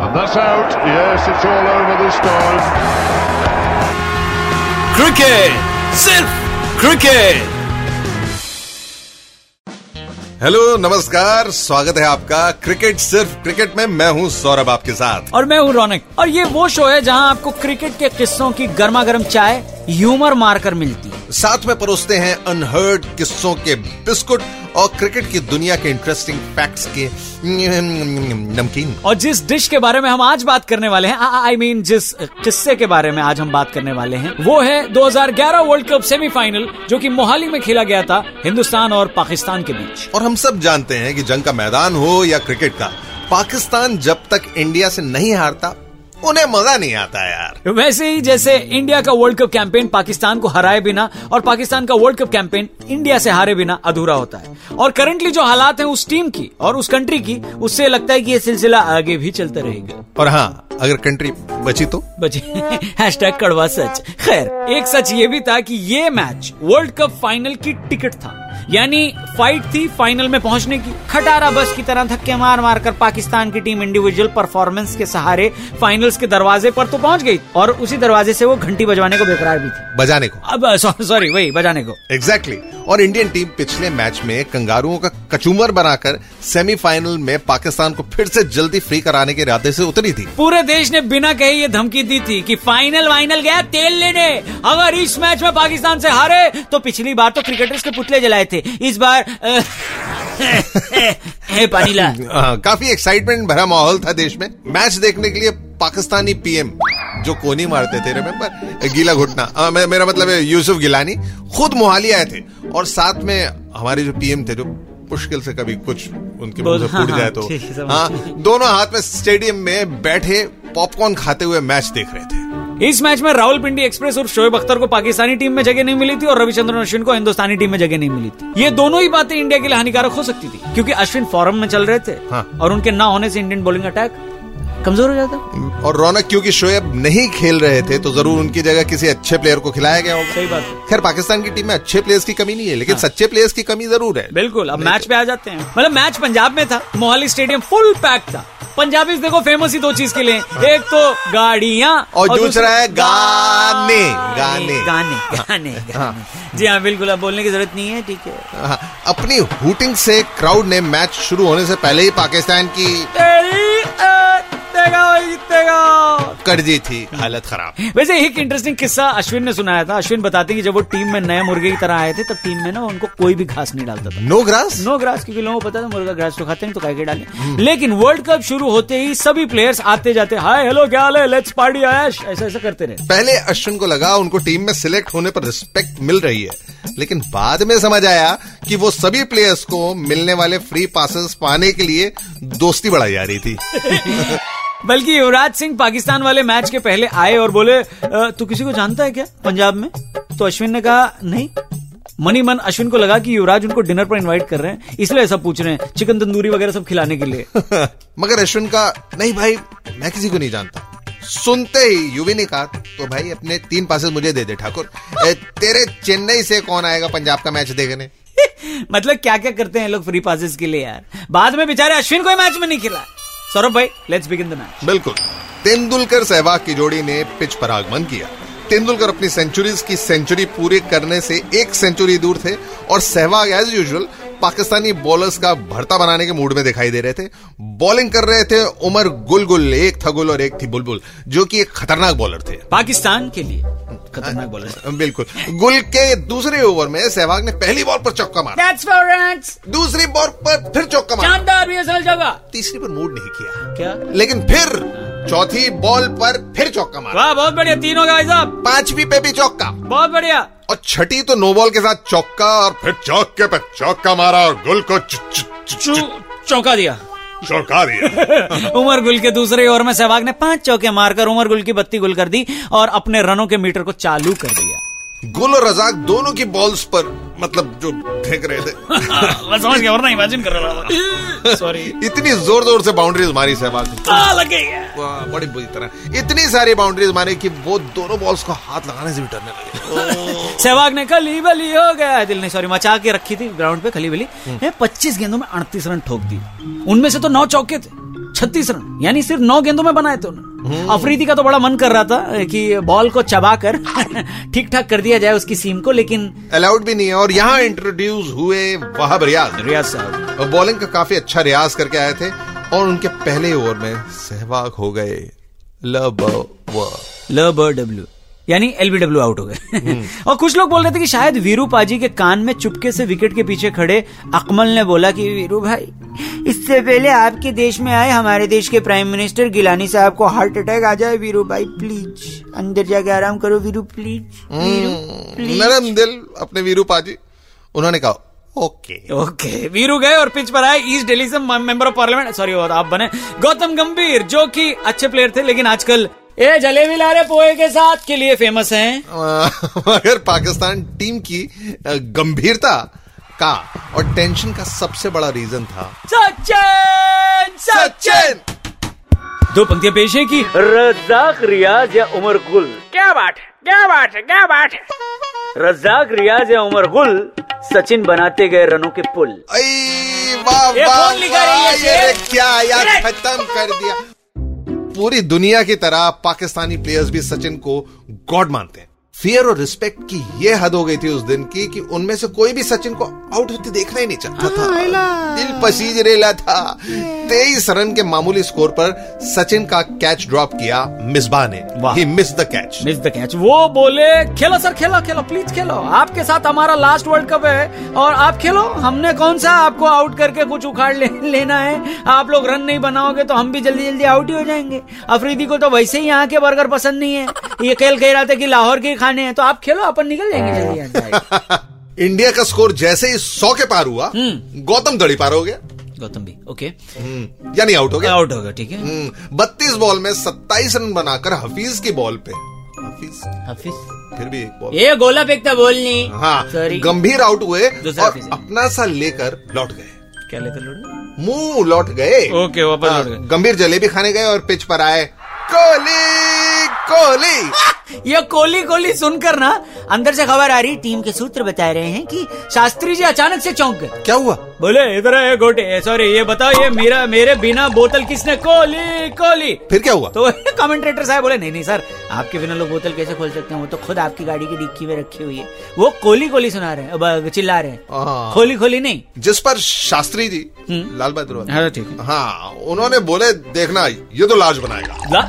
And that's out. Yes, it's all over this time. Cricket सिर्फ़ cricket hello नमस्कार स्वागत है आपका क्रिकेट सिर्फ़ क्रिकेट में मैं हूँ सौरभ आपके साथ और मैं हूँ रौनक। और ये वो शो है जहाँ आपको क्रिकेट के किस्सों की गर्मा गर्म चाय ह्यूमर मारकर मिलती है। साथ में परोसते हैं अनहर्ड किस्सों के बिस्कुट और क्रिकेट की दुनिया के इंटरेस्टिंग फैक्ट्स के नमकीन। और जिस डिश के बारे में हम आज बात करने वाले हैं आई मीन जिस किस्से के बारे में आज हम बात करने वाले हैं वो है 2011 वर्ल्ड कप सेमीफाइनल जो कि मोहाली में खेला गया था हिंदुस्तान और पाकिस्तान के बीच। और हम सब जानते हैं कि जंग का मैदान हो या क्रिकेट का पाकिस्तान जब तक इंडिया से नहीं हारता उन्हें मज़ा नहीं आता यार। वैसे ही जैसे इंडिया का वर्ल्ड कप कैंपेन पाकिस्तान को हराए बिना और पाकिस्तान का वर्ल्ड कप कैंपेन इंडिया से हारे बिना अधूरा होता है। और करंटली जो हालात हैं उस टीम की और उस कंट्री की उससे लगता है कि ये सिलसिला आगे भी चलता रहेगा। और हाँ अगर कंट्री बची तो? बचे। हैशटैग कड़वा सच। खैर एक सच ये भी था कि ये मैच वर्ल्ड कप फाइनल की टिकट था। यानी फाइट थी फाइनल में पहुँचने की। खटारा बस की तरह धक्के मार मार कर पाकिस्तान की टीम इंडिविजुअल परफॉर्मेंस के सहारे फाइनल्स के दरवाजे पर तो पहुँच गई और उसी दरवाजे से वो घंटी बजवाने को बेकरार भी थी। बजाने को। अब सॉरी वही बजाने को। Exactly exactly. और इंडियन टीम पिछले मैच में कंगारुओं का कचूमर बनाकर सेमीफाइनल में पाकिस्तान को फिर से जल्दी फ्री कराने के इरादे से उतरी थी। पूरे देश ने बिना कहे ये धमकी दी थी कि फाइनल वाइनल गया तेल लेने। अगर इस मैच में पाकिस्तान से हारे तो पिछली बार तो क्रिकेटर्स के पुतले जलाए थे। इस बार हे पानी ला हाँ, काफ़ी एक्साइटमेंट भरा माहौल था देश में। मैच देखने के लिए पाकिस्तानी पीएम जो कोनी मारते थे रिमेम्बर गीला घुटना। मेरा मतलब है यूसुफ गिलानी खुद मोहाली आए थे और साथ में हमारे जो पीएम थे जो मुश्किल से कभी कुछ उनके मुँह से हाँ, फूट हाँ, जाए तो। हाँ दोनों हाथ में स्टेडियम में बैठे पॉपकॉर्न खाते हुए मैच देख रहे थे। इस मैच में राहुल पिंडी एक्सप्रेस और शोएब अख्तर को पाकिस्तानी टीम में जगह नहीं मिली थी और रविचंद्रन अश्विन को हिंदुस्तानी टीम में जगह नहीं मिली थी ये दोनों ही बातें इंडिया के लिए हानिकारक हो सकती थी क्योंकि अश्विन फॉरम में चल रहे थे हाँ। और उनके ना होने से इंडियन बॉलिंग अटैक कमज़ोर हो जाता? और रौनक क्योंकि शोएब नहीं खेल रहे थे तो ज़रूर उनकी जगह किसी अच्छे प्लेयर को खिलाया गया होगा। सही बात खैर पाकिस्तान की टीम में अच्छे प्लेयर्स की कमी नहीं है लेकिन सच्चे प्लेयर्स की कमी ज़रूर है। बिल्कुल अब मैच पे आ जाते हैं। मतलब मैच पंजाब में था मोहाली स्टेडियम फुल पैक था। पंजाबी देखो फ़ेमस ही दो चीज़ के लिए। एक तो गाड़िया और दूसरा है गाने गाने। गाने गाने गाने। जी हाँ बिल्कुल अब बोलने की ज़रूरत नहीं है ठीक है। हाँ, अपनी हुटिंग से क्राउड ने मैच शुरू होने से पहले ही पाकिस्तान की जीतेगा जीतेगा। कर दी थी हालत खराब। वैसे एक इंटरेस्टिंग किस्सा अश्विन ने सुनाया था। अश्विन बताते हैं कि जब वो टीम में नए मुर्गे की तरह आए थे तब टीम में ना उनको कोई भी घास नहीं डालता था। नो ग्रास नो ग्रास क्योंकि लोगों को पता था मुर्गा ग्रास तो खाते हैं तो काय डाले। लेकिन वर्ल्ड कप शुरू होते ही सभी प्लेयर्स आते जाते हाय हेलो क्या हाल है? लेट्स पार्टी आयश! ऐसा ऐसा करते रहे। पहले अश्विन को लगा उनको टीम में सिलेक्ट होने पर रिस्पेक्ट मिल रही है। लेकिन बाद में समझ आया कि वो सभी प्लेयर्स को मिलने वाले फ्री पासेस पाने के लिए दोस्ती बढ़ाई जा रही थी। बल्कि युवराज सिंह पाकिस्तान वाले मैच के पहले आए और बोले तू किसी को जानता है क्या पंजाब में? तो अश्विन ने कहा नहीं। मनी मन अश्विन को लगा कि युवराज उनको डिनर पर इनवाइट कर रहे हैं इसलिए ऐसा पूछ रहे हैं चिकन तंदूरी वगैरह सब खिलाने के लिए? मगर अश्विन का नहीं भाई मैं किसी को नहीं जानता। सुनते ही युवी ने कहा तो भाई अपने तीन पासेस मुझे दे दे ठाकुर। तेरे चेन्नई से कौन आएगा पंजाब का मैच देखने? मतलब क्या क्या करते हैं लोग फ्री पासेस के लिए यार। बाद में बेचारे अश्विन कोई मैच में नहीं खिला। सौरभ भाई लेट्स बिगिन द मैच बिल्कुल। तेंदुलकर सहवाग की जोड़ी ने पिच पर आगमन किया। तेंदुलकर अपनी सेंचुरीज की सेंचुरी पूरी करने से एक सेंचुरी दूर थे और Sehwag as usual Pakistani bowlers का भरता बनाने के मूड में दिखाई दे रहे थे। बॉलिंग कर रहे थे उमर गुल गुल एक था गुल और एक थी बुलबुल जो कि एक खतरनाक बॉलर थे। पाकिस्तान के लिए खतरनाक बॉलर बिल्कुल। गुल के दूसरे ओवर में सहवाग ने पहली बॉल पर चौका मारा। दैट्स फॉर रन्स दूसरी बॉल पर फिर चौका मारा। शानदार तीसरी पर मूड नहीं किया। क्या? लेकिन फिर चौथी बॉल पर फिर चौका मारा। वाह बहुत बढ़िया। तीनों का भाई साहब पांचवी पे भी चौका। बहुत बढ़िया। और छठी तो नो बॉल के साथ चौका और फिर चौके पे चौका मारा और गुल को चौका दिया। चौका दिया। उमर गुल के दूसरे ओवर में सहवाग ने पाँच चौके मारकर उमर गुल की बत्ती गुल कर दी और अपने रनों के मीटर को चालू कर दिया। गुल और रजाक दोनों की बॉल्स पर मतलब जो फेंक रहे थे। मैं समझ गया वरना इमेजिन कर रहा था। सॉरी इतनी ज़ोर ज़ोर से बाउंड्रीज मारी सहवाग लग वाह, बड़ी बुरी तरह। इतनी सारी बाउंड्रीज मारी कि वो दोनों बॉल्स को हाथ लगाने से भी डरने लगे। सहवाग ने खली बली हो गया दिल ने सॉरी मचा के रखी थी ग्राउंड पे खली बली पच्चीस गेंदों में अड़तीस रन ठोक दिए। उनमें से तो नौ चौके थे। छत्तीस रन यानी सिर्फ़ नौ गेंदों में बनाए थे उन्होंने अफरीदी का तो बड़ा मन कर रहा था कि बॉल को चबा कर ठीक ठाक कर दिया जाए उसकी सीम को लेकिन अलाउड भी नहीं है और यहाँ इंट्रोड्यूस हुए वहाब रियाज। रियाज साहब। और बॉलिंग का काफ़ी अच्छा रियाज करके आए थे और उनके पहले ओवर में सहवाग हो गए। ल ब ल ब डब्ल्यू। यानी एलबीडब्ल्यू आउट हो गए। और कुछ लोग बोल रहे थे कि शायद वीरू पाजी के कान में चुपके से विकेट के पीछे खड़े अकमल ने बोला कि वीरू भाई इससे पहले आपके देश में आए हमारे देश के प्राइम मिनिस्टर गिलानी साहब को हार्ट अटैक आ जाए वीरू भाई प्लीज़ अंदर जाके आराम करो वीरू प्लीज़ नरम दिल अपने वीरू पाजी। उन्होंने कहा ओके। ओके वीरू गए और पिच पर आए ईस्ट दिल्ली से मेंबर ऑफ़ पार्लियामेंट सॉरी आप बने। गौतम गंभीर जो कि अच्छे प्लेयर थे लेकिन आजकल ए जलेबी ला रहे पोहे के साथ के लिए फ़ेमस हैं। मगर पाकिस्तान टीम की गंभीरता का और टेंशन का सबसे बड़ा रीजन था। सचिन सचिन! दो पंक्तियाँ पेश है की रजाक रियाज या उमर गुल? क्या बात है क्या बात है क्या बात है? रजाक रियाज या उमर गुल सचिन बनाते गए रनों के पुल। वाह ये वाह ये ये? क्या यार खत्म कर दिया। पूरी दुनिया की तरह पाकिस्तानी प्लेयर्स भी सचिन को गॉड मानते हैं। फियर और रिस्पेक्ट की ये हद हो गई थी उस दिन की कि उनमें से कोई भी सचिन को आउट होते देखना ही नहीं चाहता था। दिल पसीज रेला था। तेईस रन के मामूली स्कोर पर सचिन का कैच ड्रॉप किया मिसबा ने। He miss the catch miss the catch वो बोले खेलो सर खेलो खेलो प्लीज़ खेलो। आपके साथ हमारा लास्ट वर्ल्ड कप है और आप खेलो। हमने कौन सा आपको आउट करके कुछ उखाड़ ले, लेना है? आप लोग रन नहीं बनाओगे तो हम भी जल्दी जल्दी आउट ही हो जाएँगे। अफरीदी को तो वैसे ही यहाँ के बर्गर पसंद नहीं है। ये खेल कह रहा था कि लाहौर के ही खाने हैं तो आप खेलो अपन निकल जाएँगे जल्दी इंडिया का स्कोर जैसे ही सौ के पार हुआ हम्म। गौतम दड़ी पार हो गया। गौतम भी ओके। हम्म, यानी आउट हो गया। आउट होगा ठीक है। बत्तीस बॉल में सत्ताईस रन बनाकर हफीज की बॉल पे। हफीज? हाफिज? फिर भी एक बॉल। ये गोला फेंकता बोल नहीं। हाँ सॉरी गंभीर आउट हुए और अपना सा लेकर लौट गए। क्या लेते लोग मुँह लौट गए। ओके, वापस हाँ, लौट गए। गंभीर जलेबी खाने गए और पिच पर आए। कोहली कोहली! ये कोली कोहली सुनकर ना अंदर से खबर आ रही टीम के सूत्र बता रहे हैं कि शास्त्री जी अचानक से चौंक गए। क्या हुआ? बोले इधर है गोटे सॉरी ये बताओ ये मेरा मेरे बिना बोतल किसने कोहली कोहली फिर क्या हुआ? तो कमेंटेटर साहब बोले नहीं नहीं सर आपके बिना लोग बोतल कैसे खोल सकते हैं? वो तो खुद आपकी गाड़ी की डिक्की में रखी हुई है। वो कोली कोली सुना रहे हैं चिल्ला रहे हैं। हाँ। खोली खोली नहीं। जिस पर शास्त्री जी लाल बहादुर हाँ ठीक हाँ। उन्होंने बोले देखना ये तो लार्ज बनाएगा। ला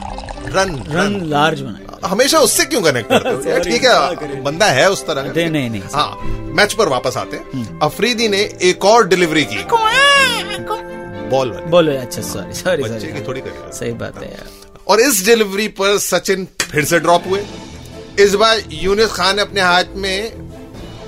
रन रन लार्ज बना हमेशा उससे क्यों कनेक्ट करते हो? ठीक है बंदा है उस तरह नहीं, नहीं, नहीं। हाँ मैच पर वापस आते हैं। अफरीदी ने एक और डिलीवरी की। बॉल वाली। बोलो अच्छा सॉरी सॉरी बच्चे की थोड़ी सही बात है यार। और इस डिलीवरी पर सचिन फिर से ड्रॉप हुए। इस बार यूनिस खान ने अपने हाथ में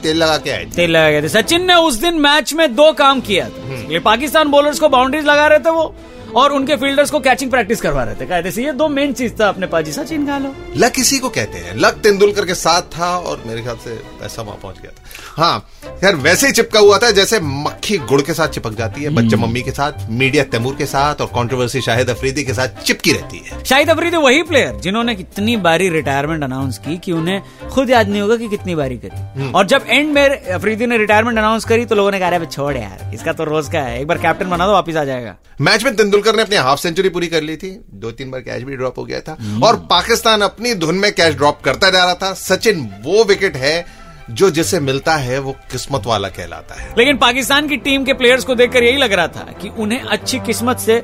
तेल लगा के आए तेल लगा थे। सचिन ने उस दिन मैच में दो काम किया था। ये पाकिस्तान बॉलर्स को बाउंड्रीज लगा रहे थे वो। और उनके फील्डर्स को कैचिंग प्रैक्टिस करवा रहे थे। कहते थे ये दो मेन चीज़ था, अपने पाजी सचिन का लो। लक इसी को कहते हैं। लक तेंदुलकर के साथ था और मेरे ख्याल से पैसा वहाँ पहुँच गया था। हाँ यार वैसे ही चिपका हुआ था जैसे मक्खी गुड़ के साथ चिपक जाती है बच्चे मम्मी के साथ मीडिया तैमूर के साथ और कंट्रोवर्सी शाहिद अफरीदी के साथ चिपकी रहती है। शाहिद अफरीदी वही प्लेयर जिन्होंने कितनी बारी रिटायरमेंट अनाउंस की कि उन्हें खुद याद नहीं होगा कि कितनी बारी करी। और जब एंड में अफरीदी ने रिटायरमेंट अनाउंस करी तो लोगों ने कहा "अरे छोड़ यार इसका तो रोज का है एक बार कैप्टन बना दो वापिस आ जाएगा। मैच में तेंदुलकर ने अपनी हाफ़ सेंचुरी पूरी कर ली थी। दो तीन बार कैच भी ड्रॉप हो गया था। और पाकिस्तान अपनी धुन में कैच ड्रॉप करता जा रहा था। सचिन वो विकेट है जो जिसे मिलता है, वो किस्मत वाला कहलाता है। लेकिन पाकिस्तान की टीम के प्लेयर्स को देखकर यही लग रहा था कि उन्हें अच्छी किस्मत से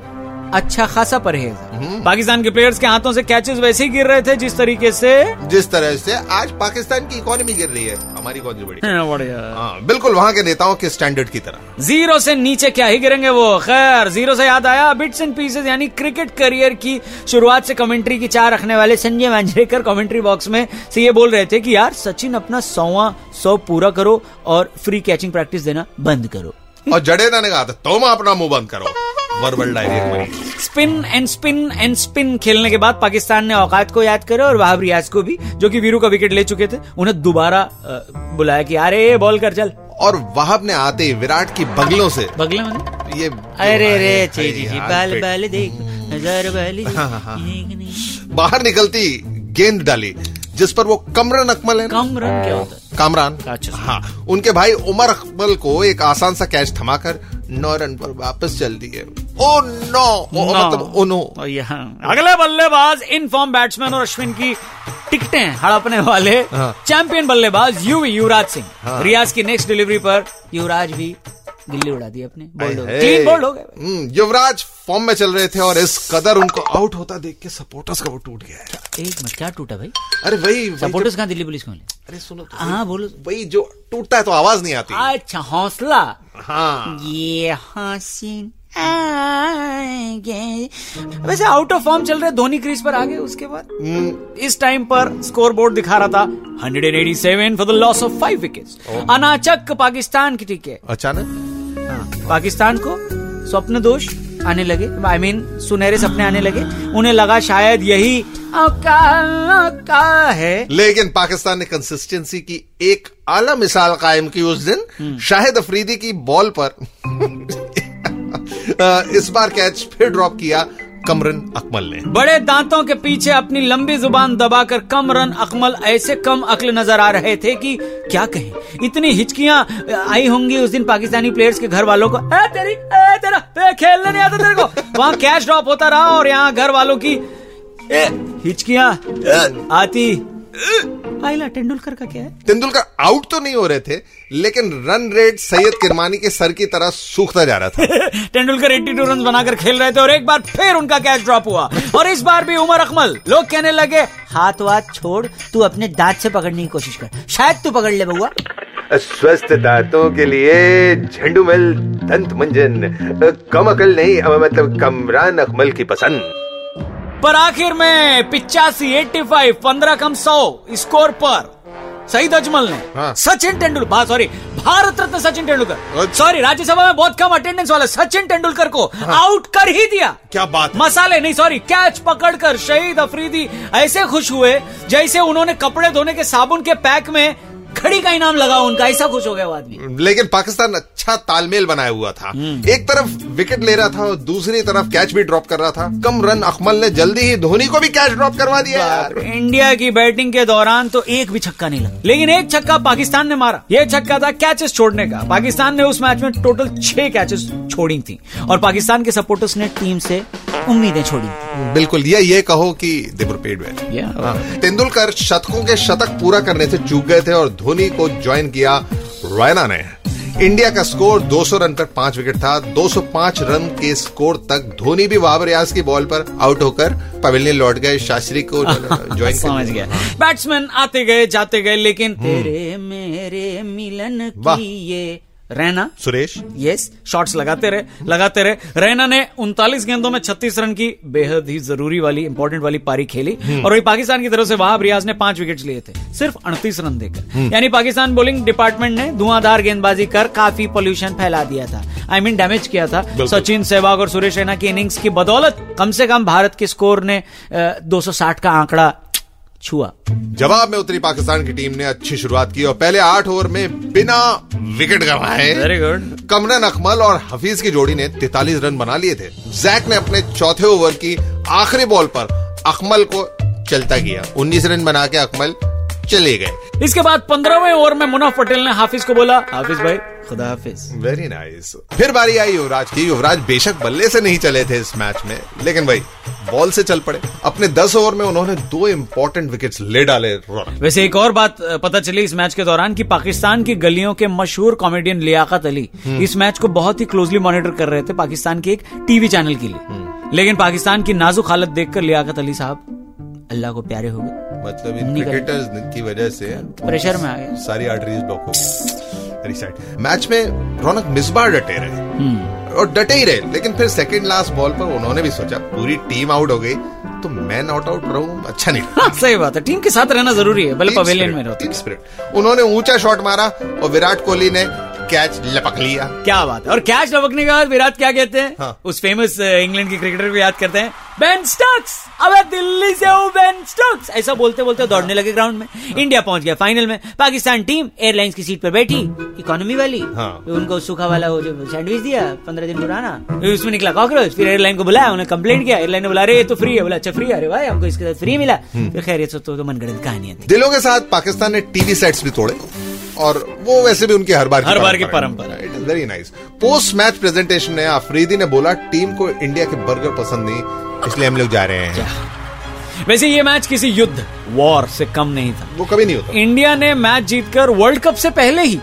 अच्छा खासा परहेज है। पाकिस्तान के प्लेयर्स के हाथों से कैचेस वैसे ही गिर रहे थे जिस तरीके से जिस तरह से आज पाकिस्तान की इकोनॉमी गिर रही है। हमारी कौन सी बड़ी बढ़िया। हाँ बिल्कुल वहाँ के नेताओं के स्टैंडर्ड की तरह। ज़ीरो से नीचे क्या ही गिरेंगे वो? खैर ज़ीरो से याद आया बिट्स एंड पीसेस यानी क्रिकेट करियर की शुरुआत से कमेंट्री की चार रखने वाले संजय मांजरेकर कमेंट्री बॉक्स में से ये बोल रहे थे कि यार सचिन अपना सौवा सौ पूरा करो और फ्री कैचिंग प्रैक्टिस देना बंद करो। और जडेजा ने कहा था तुम अपना मुँह बंद करो। Verbal diarrhoea spin and spin and spin खेलने के बाद पाकिस्तान ने औकात को याद करा और वहाब रियाज को भी जो कि वीरू का विकेट ले चुके थे उन्हें दोबारा बुलाया कि अरे बॉल कर चल। और वहाब ने आते ही विराट की बगलों से बगलों में? ये अरे रे जी यार, बाल बाल देख हज़ार बाल हाँ, हाँ, हाँ। बाहर निकलती गेंद डाली जिस पर वो कमरन अकमल है। ना कम रन क्या होता है? कामरान। अच्छा। हाँ उनके भाई उमर अकमल को एक आसान सा कैच थमाकर नौ रन पर वापस चल दिए। ओ नो मतलब ओ नो यहाँ अगले बल्लेबाज इन फॉर्म बैट्समैन और अश्विन की टिकटे हड़पने वाले हाँ। चैंपियन बल्लेबाज यू युवराज सिंह। हाँ। रियाज की नेक्स्ट डिलीवरी पर युवराज भी गिल्ली उड़ा दी अपने। तीन हो गए। हम्म, युवराज फॉर्म में चल रहे थे और इस कदर उनको आउट होता देख के सपोर्टर्स का वो टूट गया है। एक मिनट क्या टूटा भाई? अरे वही सपोर्टर्स कहाँ दिल्ली पुलिस को मिले? अरे सुनो तो हाँ बोलो। वही जो टूटता है तो आवाज़ नहीं आती। अच्छा हौसला। हाँ। ये हसीन वैसे आउट ऑफ़ फॉर्म चल रहे धोनी क्रीज पर आ गए उसके बाद? हम्म, इस टाइम पर स्कोर बोर्ड दिखा रहा था 187 for the loss of five wickets अनाचक Pakistan की टीके अचानक? पाकिस्तान को स्वप्न दोष आने लगे। आई I मीन mean, सुनहरे सपने आने लगे। उन्हें लगा शायद यही का है। लेकिन पाकिस्तान ने कंसिस्टेंसी की एक आला मिसाल कायम की उस दिन। शाहिद अफरीदी की बॉल पर इस बार कैच फिर ड्रॉप किया। कमरन अकमल ने। बड़े दांतों के पीछे अपनी लंबी ज़ुबान दबाकर कम रन अकमल ऐसे कम अक्ल नज़र आ रहे थे कि क्या कहें? इतनी हिचकियाँ आई होंगी उस दिन पाकिस्तानी प्लेयर्स के घर वालों को। ए तेरी ए तेरा ए खेलने नहीं आता तेरे को। वहाँ कैश ड्रॉप होता रहा और यहाँ घर वालों की ए, हिचकियाँ आती। आइला तेंदुलकर का क्या है? तेंदुलकर आउट तो नहीं हो रहे थे लेकिन रन रेट सैयद किरमानी के सर की तरह सूखता जा रहा था। तेंदुलकर 82 रन बनाकर खेल रहे थे और एक बार फिर उनका कैच ड्रॉप हुआ। और इस बार भी उमर अकमल लोग कहने लगे हाथ वाथ छोड़ तू अपने दांत से पकड़ने की कोशिश कर। शायद तू पकड़ ले बउआ स्वस्थ दांतों के लिए झंडूमल दंत मंजन कम अकल नहीं मतलब कमरान अकमल की पसंद। पर आखिर में पिचासी एट्टी फाइव पंद्रह कम सौ स्कोर पर सईद अजमल ने हाँ। सचिन तेंदुलकर सॉरी भारत रत्न सचिन तेंदुलकर अच्छा। सॉरी राज्यसभा में बहुत कम अटेंडेंस वाला सचिन तेंदुलकर को हाँ। आउट कर ही दिया क्या बात है? मसाले नहीं सॉरी कैच पकड़कर शहीद अफरीदी ऐसे खुश हुए जैसे उन्होंने कपड़े धोने के साबुन के पैक में घड़ी का इनाम लगा उनका ऐसा खुश हो गया वो आदमी लेकिन पाकिस्तान अच्छा तालमेल बनाया हुआ था। एक तरफ़ विकेट ले रहा था और दूसरी तरफ़ कैच भी ड्रॉप कर रहा था। कम रन अकमल ने जल्दी ही धोनी को भी कैच ड्रॉप करवा दिया। इंडिया की बैटिंग के दौरान तो एक भी छक्का नहीं लगा। लेकिन एक छक्का पाकिस्तान ने मारा। यह छक्का था कैचेस छोड़ने का। पाकिस्तान ने उस मैच में टोटल छह कैचेस छोड़ी थी। और पाकिस्तान के सपोर्टर्स ने टीम से उम्मीदें छोड़ी बिल्कुल ये ये कहो कि they were paid well Tendulkar शतकों के शतक पूरा करने से चूक गए थे और धोनी को ज्वाइन किया रैना ने। इंडिया का स्कोर 200 रन पर पाँच विकेट था। 205 रन के स्कोर तक धोनी भी बाबर रियाज की बॉल पर आउट होकर पवेलियन लौट गए। शास्त्री को ज्वाइन समझ गया। बैट्समैन आते गए जाते गए लेकिन तेरे मेरे मिलन की ये रैना? सुरेश? यस शॉट्स लगाते रहे लगाते रहे। रैना ने उनतालीस गेंदों में 36 रन की बेहद ही ज़रूरी वाली इंपॉर्टेंट वाली पारी खेली और वही पाकिस्तान की तरफ़ से वहाब रियाज ने पाँच विकेट लिए थे सिर्फ़ 38 रन देकर। यानी पाकिस्तान बॉलिंग डिपार्टमेंट ने धुआंधार गेंदबाजी कर काफ़ी पोल्यूशन फैला दिया था। आई मीन डैमेज किया था। सचिन सहवाग और सुरेश रैना की इनिंग्स की बदौलत कम से कम भारत के स्कोर ने दो सौ साठ का आंकड़ा छुआ। जवाब में उत्तरी पाकिस्तान की टीम ने अच्छी शुरुआत की और पहले आठ ओवर में बिना विकेट गंवाए वेरी गुड कमरन अकमल और हफीज की जोड़ी ने 43 रन बना लिए थे। जैक ने अपने चौथे ओवर की आखिरी बॉल पर अकमल को चलता किया। 19 रन बना के अकमल चले गए। इसके बाद पंद्रहवें ओवर में मुनाफ पटेल ने हाफिज को बोला हाफिज भाई खुदा हाफिज. वेरी नाइस फिर बारी आई युवराज की। युवराज बेशक बल्ले से नहीं चले थे इस मैच में लेकिन भाई बॉल से चल पड़े। अपने 10 ओवर में उन्होंने दो इंपॉर्टेंट विकेट ले डाले रौनक वैसे एक और बात पता चली इस मैच के दौरान कि पाकिस्तान की गलियों के मशहूर कॉमेडियन लियाकत अली इस मैच को बहुत ही क्लोजली मॉनिटर कर रहे थे पाकिस्तान के एक टीवी चैनल के लिए। लेकिन पाकिस्तान की नाजुक हालत देखकर लियाकत अली साहब अल्लाह को प्यारे हो गए। मतलब इन क्रिकेटर्स की वजह से प्रेशर में आ गए। सारी आर्टरीज ब्लॉक हो गई। मैच में रौनक मिसबार डटे रहे। और डटे ही रहे। लेकिन फिर सेकंड लास्ट बॉल पर उन्होंने भी सोचा पूरी टीम आउट हो गई तो मैं नॉट आउट रहूँ अच्छा नहीं। हाँ, सही बात है। टीम के साथ रहना ज़रूरी है भले पवेलियन में रहो टीम स्पिरिट उन्होंने ऊँचा शॉट मारा और विराट कोहली ने कैच लपक लिया। क्या बात है। और कैच लपकने के बाद विराट क्या कहते हैं? हाँ। उस फ़ेमस इंग्लैंड के क्रिकेटर को याद करते हैं। बेन स्टोक्स अबे दिल्ली से हूँ बेन स्टोक्स ऐसा बोलते बोलते दौड़ने लगे ग्राउंड में। इंडिया पहुँच गया फाइनल में। पाकिस्तान टीम एयरलाइंस की सीट पर बैठी। इकोनॉमी वाली। हाँ। उनको सूखा वाला वो जो सैंडविच दिया पंद्रह दिन पुराना। उसमें निकला कॉकरोच फिर एयरलाइन को बुलाया उन्हें कंप्लेंट किया। एयरलाइन ने बोला अरे तो फ्री है। बोला अच्छा फ्री है। अरे भाई हमको इसके साथ फ्री मिला। फिर खैर ये तो, तो, तो मनगढ़ंत कहानियाँ थी। दिलों के साथ पाकिस्तान ने टीवी सेट्स भी तोड़े। और वो वैसे भी उनकी हर बार हर बार की परंपरा। It is very nice post match presentation में अफरीदी ने बोला टीम को इंडिया के बर्गर पसंद नहीं। इसलिए हम लोग जा रहे हैं। वैसे ये मैच किसी युद्ध वॉर से कम नहीं था। वो कभी नहीं होता। इंडिया ने मैच जीतकर वर्ल्ड कप से पहले ही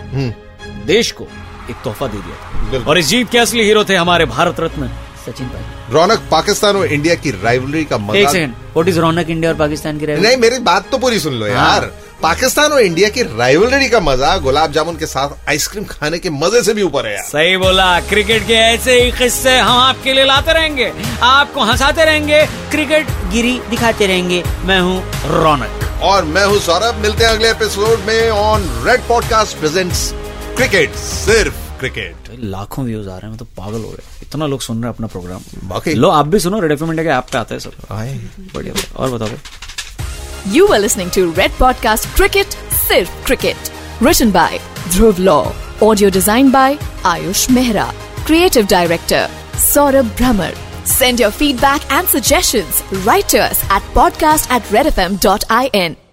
देश को एक तोहफा दे दिया था। और इस जीत के असली हीरो थे हमारे भारत रत्न सचिन भाई रौनक पाकिस्तान और इंडिया की राइवलरी का एक सेकंड व्हाट इज़ रौनक इंडिया और पाकिस्तान की राइवलरी नहीं मेरी बात तो पूरी सुन लो यार। पाकिस्तान और इंडिया की राइवलरी का मज़ा गुलाब जामुन के साथ आइसक्रीम खाने के मज़े से भी ऊपर है यार। सही बोला क्रिकेट के ऐसे ही किस्से हम आपके लिए लाते रहेंगे। आपको हंसाते रहेंगे क्रिकेट गिरी दिखाते रहेंगे। मैं हूँ रौनक। और मैं हूँ सौरभ मिलते हैं अगले एपिसोड में on red podcast presents cricket सिर्फ़ क्रिकेट लाखों व्यूज़ आ रहे हैं मैं तो पागल हो गया। इतना लोग सुन रहे हैं अपना प्रोग्राम बाकी लो आप भी सुनो रेड एफ़ इंडिया के ऐप पे आते हैं सब। बढ़िया। और बताओ। You are listening to Red Podcast Cricket, Sirf Cricket. Written by Dhruv Law. Audio designed by Ayush Mehra. Creative Director Saurabh Brahmer. Send your feedback and suggestions right to us at podcast at redfm.in.